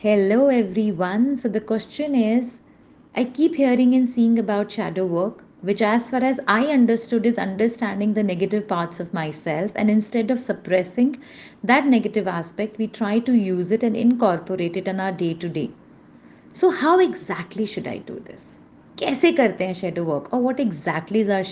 Hello, everyone. So, the question is I keep hearing and seeing about shadow work, which, as far as I understood, is understanding the negative parts of myself. And instead of suppressing that negative aspect, we try to use it and incorporate it in our day to day. So, how exactly should I do this? कैसे करते हैं shadow work or what exactly is our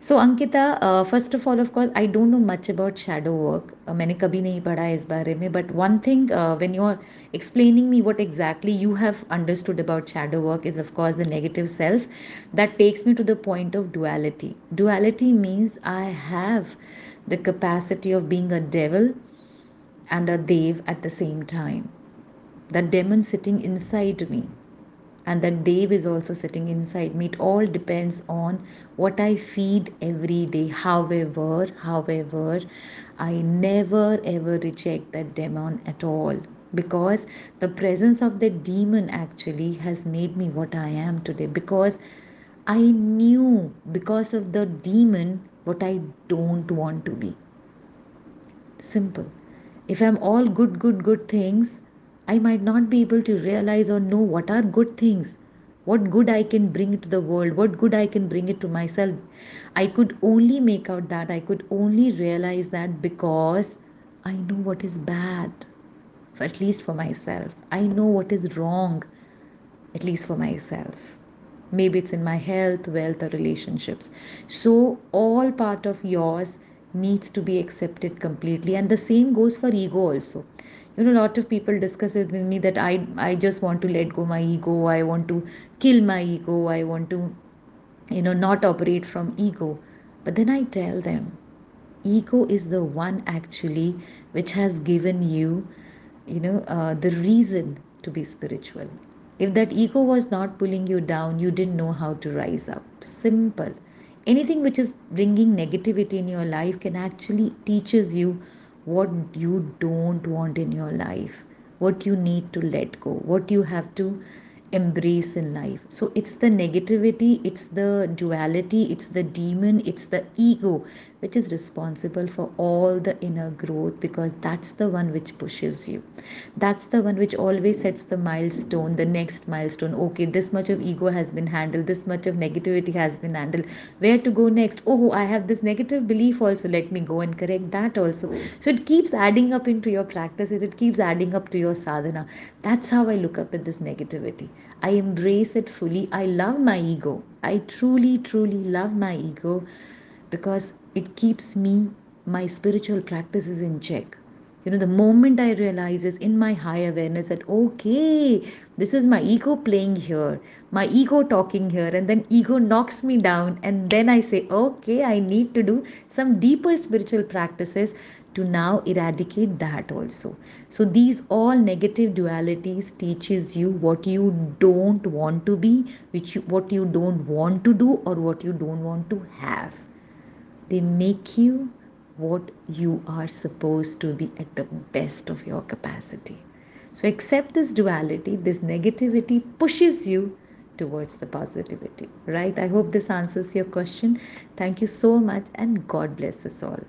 shadow self? So Ankita first of all of course I don't know much about shadow work मैंने कभी नहीं पढ़ा है इस बारे में but one thing when you are explaining me what exactly you have understood about shadow work is of course the negative self that takes me to the point of duality duality means i have the capacity of being a devil and a dev at the same time that demon sitting inside me and that dev is also sitting inside me. It all depends on what I feed every day. However, however, I never ever reject that demon at all because the presence of the demon actually has made me what I am today because I knew because of the demon what I don't want to be. Simple. If I'm all good, good, good things, I might not be able to realize or know what are good things, what good I can bring to the world, what good I can bring it to myself. I could only make out that, I could only realize that because I know what is bad, at least for myself. I know what is wrong, at least for myself. Maybe it's in my health, wealth, or relationships. So, all part of yours needs to be accepted completely. And the same goes for ego also you know a lot of people discuss it with me that i i just want to let go my ego. I want to kill my ego. I want to you know not operate from ego. But then i tell them ego is the one actually which has given you you know uh, the reason to be spiritual. If that ego was not pulling you down you didn't know how to rise up. Simple. Anything which is bringing negativity in your life can actually teaches you what you don't want in your life, what you need to let go, what you have to embrace in life. So it's the negativity, it's the duality, it's the demon, it's the ego which is responsible for all the inner growth because that's the one which pushes you. That's the one which always sets the milestone, the next milestone. Okay, this much of ego has been handled, this much of negativity has been handled. Where to go next? Oh, I have this negative belief also. Let me go and correct that also. So it keeps adding up into your practice, it keeps adding up to your sadhana. That's how I look up at this negativity. I embrace it fully. I love my ego. I truly, truly love my ego because it keeps me, my spiritual practices in check. You know, the moment I realize is in my high awareness that, okay, this is my ego playing here, my ego talking here, and then ego knocks me down. And then I say, okay, I need to do some deeper spiritual practices to now eradicate that also so these all negative dualities teaches you what you don't want to be which you, what you don't want to do or what you don't want to have they make you what you are supposed to be at the best of your capacity. So accept this duality, this negativity pushes you towards the positivity, right? I hope this answers your question. Thank you so much and God bless us all.